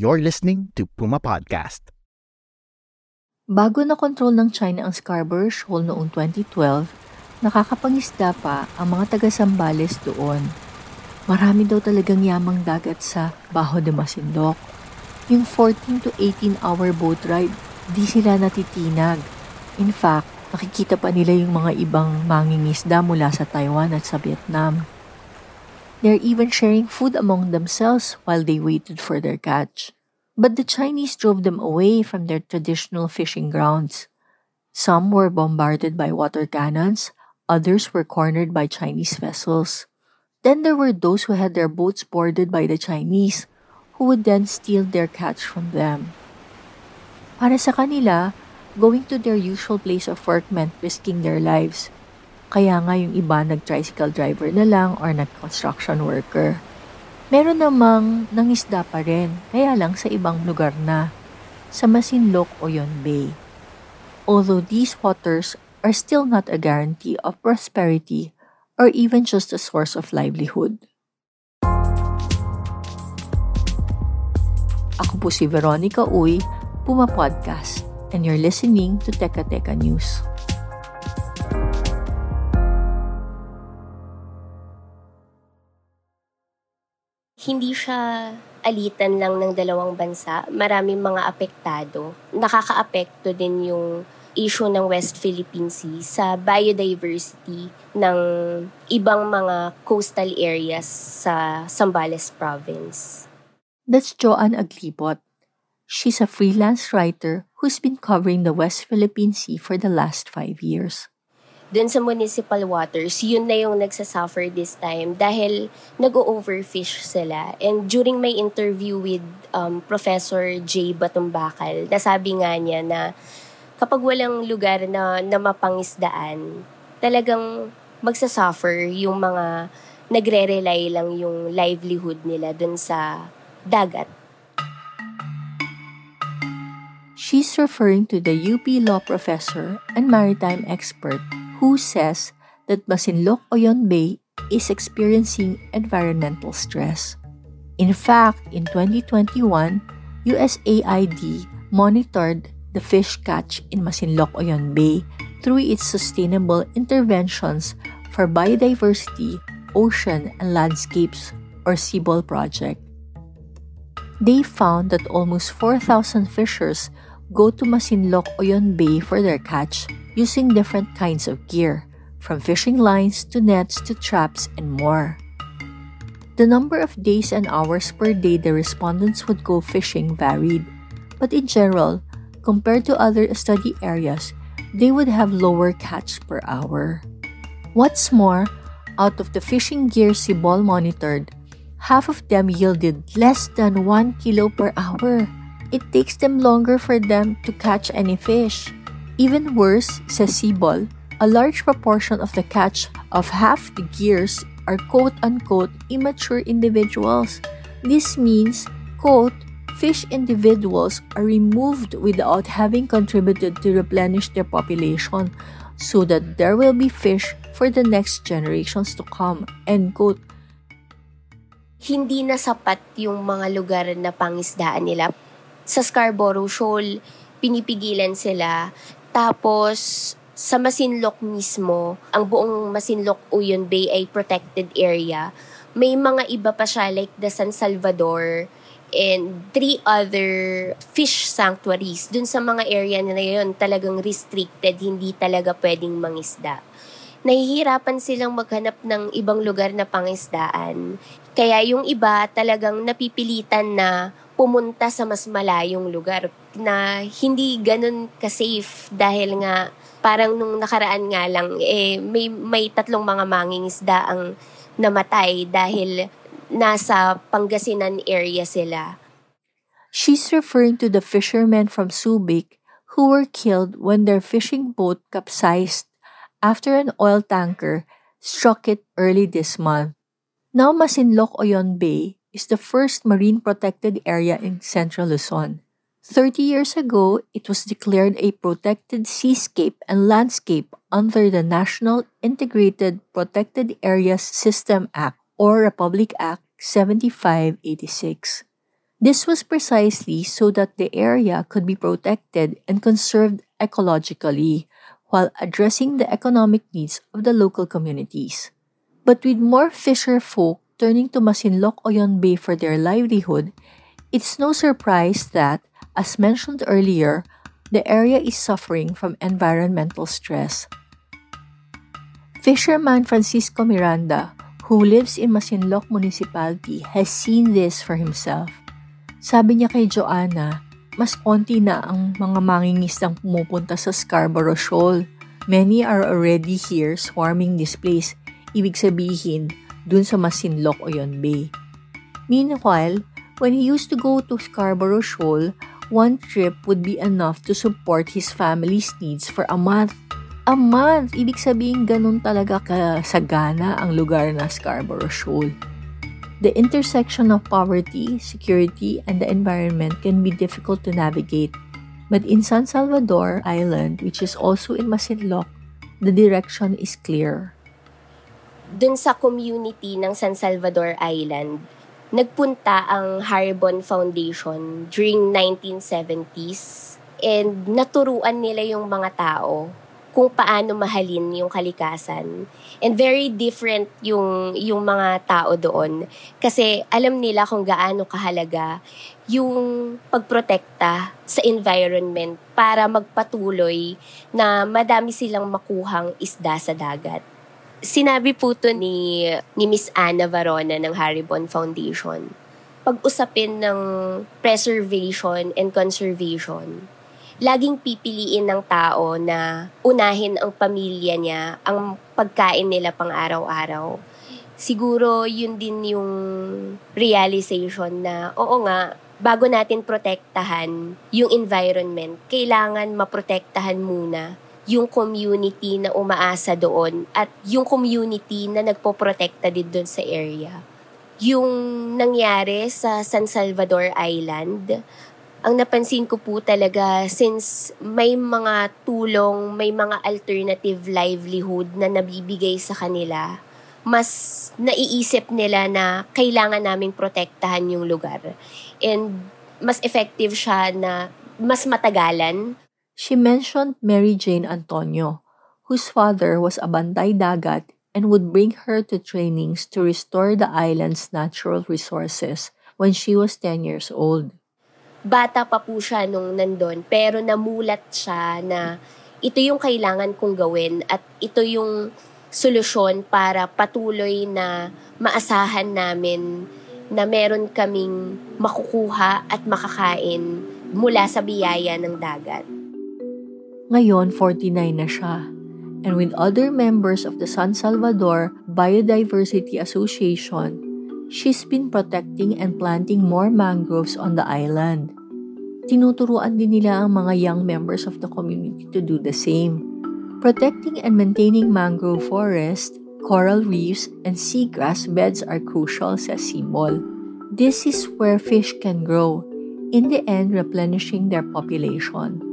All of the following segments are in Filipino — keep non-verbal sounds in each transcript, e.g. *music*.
You're listening to Puma Podcast. Bago na kontrol ng China ang Scarborough Shoal noong 2012, nakakapangisda pa ang mga taga-Sambales doon. Marami daw talagang yamang dagat sa Baho de Masinloc. Yung 14 to 18 hour boat ride, di sila natitinag. In fact, nakikita pa nila yung mga ibang mangingisda mula sa Taiwan at sa Vietnam. They're even sharing food among themselves while they waited for their catch. But the Chinese drove them away from their traditional fishing grounds. Some were bombarded by water cannons, others were cornered by Chinese vessels. Then there were those who had their boats boarded by the Chinese, who would then steal their catch from them. Para sa kanila, going to their usual place of work meant risking their lives. Kaya nga yung iba nag-tricycle driver na lang or nag-construction worker. Meron namang nangisda pa rin, kaya lang sa ibang lugar na, sa Masinloc o Yon Bay. Although these waters are still not a guarantee of prosperity or even just a source of livelihood. Ako po si Veronica Uy, Puma Podcast, and you're listening to Teka Teka News. Hindi siya alitan lang ng dalawang bansa. Maraming mga apektado. Nakakaapekto din yung issue ng West Philippine Sea sa biodiversity ng ibang mga coastal areas sa Zambales province. That's Joanne Aglipot. She's a freelance writer who's been covering the West Philippine Sea for the last five years dun sa municipal waters, yun na yung nagsasuffer this time dahil nag-overfish sila. And during my interview with um, Professor J. Batumbakal, nasabi nga niya na kapag walang lugar na, na mapangisdaan, talagang magsasuffer yung mga nagre-rely lang yung livelihood nila dun sa dagat. She's referring to the UP law professor and maritime expert who says that Masinloc Oyon Bay is experiencing environmental stress. In fact, in 2021, USAID monitored the fish catch in Masinloc Oyon Bay through its sustainable interventions for biodiversity, ocean, and landscapes or CBOL project. They found that almost 4,000 fishers go to Masinloc Oyon Bay for their catch using different kinds of gear, from fishing lines to nets to traps and more. The number of days and hours per day the respondents would go fishing varied, but in general, compared to other study areas, they would have lower catch per hour. What's more, out of the fishing gear Sibol monitored, half of them yielded less than 1 kilo per hour. It takes them longer for them to catch any fish. Even worse, says Sibol, a large proportion of the catch of half the gears are quote-unquote immature individuals. This means, quote, fish individuals are removed without having contributed to replenish their population so that there will be fish for the next generations to come, end quote. Hindi na sapat yung mga lugar na pangisdaan nila. Sa Scarborough Shoal, pinipigilan sila tapos, sa Masinloc mismo, ang buong Masinloc Uyon Bay ay protected area. May mga iba pa siya like the San Salvador and three other fish sanctuaries. Dun sa mga area na yun, talagang restricted, hindi talaga pwedeng mangisda. Nahihirapan silang maghanap ng ibang lugar na pangisdaan. Kaya yung iba talagang napipilitan na pumunta sa mas malayong lugar na hindi ganun ka-safe dahil nga Parang nung nakaraan nga lang, eh, may, may tatlong mga mangingisda ang namatay dahil nasa Pangasinan area sila. She's referring to the fishermen from Subic who were killed when their fishing boat capsized after an oil tanker struck it early this month. Now Masinloc Oyon Bay is the first marine protected area in central Luzon. 30 years ago, it was declared a protected seascape and landscape under the National Integrated Protected Areas System Act or Republic Act 7586. This was precisely so that the area could be protected and conserved ecologically while addressing the economic needs of the local communities. But with more fisher folk turning to Masinloc Oyon Bay for their livelihood, it's no surprise that As mentioned earlier, the area is suffering from environmental stress. Fisherman Francisco Miranda, who lives in Masinloc Municipality, has seen this for himself. Sabi niya kay Joanna, mas konti na ang mga mangingisdang pumupunta sa Scarborough Shoal. Many are already here swarming this place. Ibig sabihin, dun sa Masinloc o yon Bay. Meanwhile, when he used to go to Scarborough Shoal, one trip would be enough to support his family's needs for a month. A month! Ibig sabihin ganun talaga kasagana ang lugar na Scarborough Shoal. The intersection of poverty, security, and the environment can be difficult to navigate. But in San Salvador Island, which is also in Masinloc, the direction is clear. Dun sa community ng San Salvador Island, nagpunta ang Haribon Foundation during 1970s and naturuan nila yung mga tao kung paano mahalin yung kalikasan. And very different yung, yung mga tao doon. Kasi alam nila kung gaano kahalaga yung pagprotekta sa environment para magpatuloy na madami silang makuhang isda sa dagat. Sinabi po to ni, ni Miss Anna Varona ng Haribon Foundation. Pag-usapin ng preservation and conservation, laging pipiliin ng tao na unahin ang pamilya niya, ang pagkain nila pang araw-araw. Siguro yun din yung realization na, oo nga, bago natin protektahan yung environment, kailangan maprotektahan muna yung community na umaasa doon at yung community na nagpoprotekta din doon sa area. Yung nangyari sa San Salvador Island, ang napansin ko po talaga since may mga tulong, may mga alternative livelihood na nabibigay sa kanila, mas naiisip nila na kailangan naming protektahan yung lugar. And mas effective siya na mas matagalan She mentioned Mary Jane Antonio, whose father was a bantay dagat and would bring her to trainings to restore the island's natural resources when she was 10 years old. Bata pa po siya nung nandun, pero namulat siya na ito yung kailangan kong gawin at ito yung solusyon para patuloy na maasahan namin na meron kaming makukuha at makakain mula sa biyaya ng dagat. Ngayon, 49 na siya. And with other members of the San Salvador Biodiversity Association, she's been protecting and planting more mangroves on the island. Tinuturuan din nila ang mga young members of the community to do the same. Protecting and maintaining mangrove forest, coral reefs, and seagrass beds are crucial, says Simbol. This is where fish can grow, in the end replenishing their population.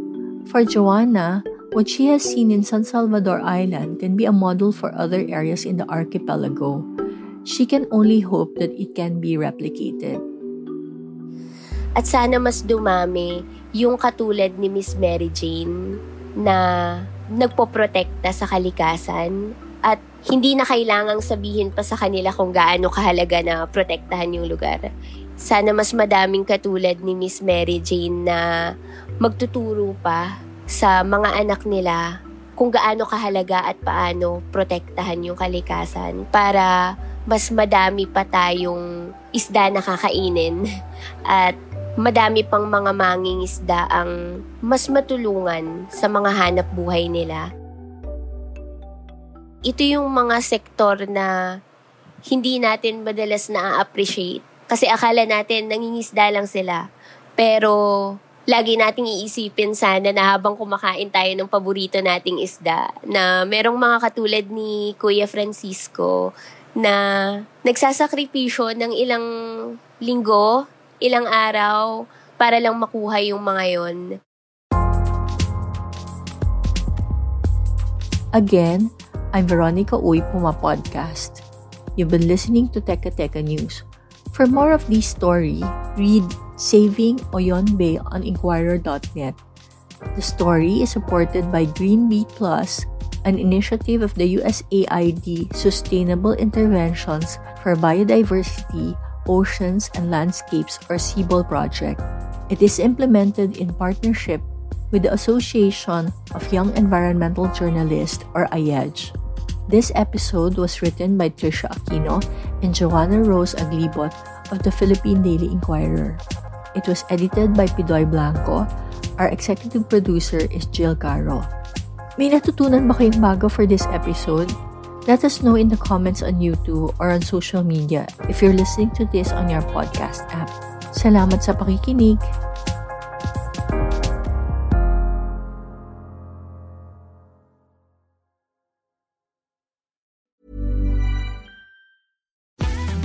For Joanna, what she has seen in San Salvador Island can be a model for other areas in the archipelago. She can only hope that it can be replicated. At sana mas dumami yung katulad ni Miss Mary Jane na nagpoprotekta sa kalikasan at hindi na kailangang sabihin pa sa kanila kung gaano kahalaga na protektahan yung lugar. Sana mas madaming katulad ni Miss Mary Jane na magtuturo pa sa mga anak nila kung gaano kahalaga at paano protektahan yung kalikasan para mas madami pa tayong isda na kakainin *laughs* at madami pang mga mangingisda ang mas matulungan sa mga hanap buhay nila. Ito yung mga sektor na hindi natin madalas na-appreciate. Kasi akala natin nangingisda lang sila. Pero lagi nating iisipin sana na habang kumakain tayo ng paborito nating isda, na merong mga katulad ni Kuya Francisco na nagsasakripisyo ng ilang linggo, ilang araw, para lang makuha yung mga yon. Again, I'm Veronica Uy Puma Podcast. You've been listening to Teka Teka News. For more of this story, read Saving Oyon Bay on Inquirer.net. The story is supported by Green Beat Plus, an initiative of the USAID Sustainable Interventions for Biodiversity, Oceans and Landscapes or CBOL project. It is implemented in partnership with the Association of Young Environmental Journalists or AYEJ. This episode was written by Trisha Aquino and Joanna Rose Aglibot of the Philippine Daily Inquirer. It was edited by Pidoy Blanco. Our executive producer is Jill Caro. May natutunan ba kayong bago for this episode? Let us know in the comments on YouTube or on social media if you're listening to this on your podcast app. Salamat sa pakikinig!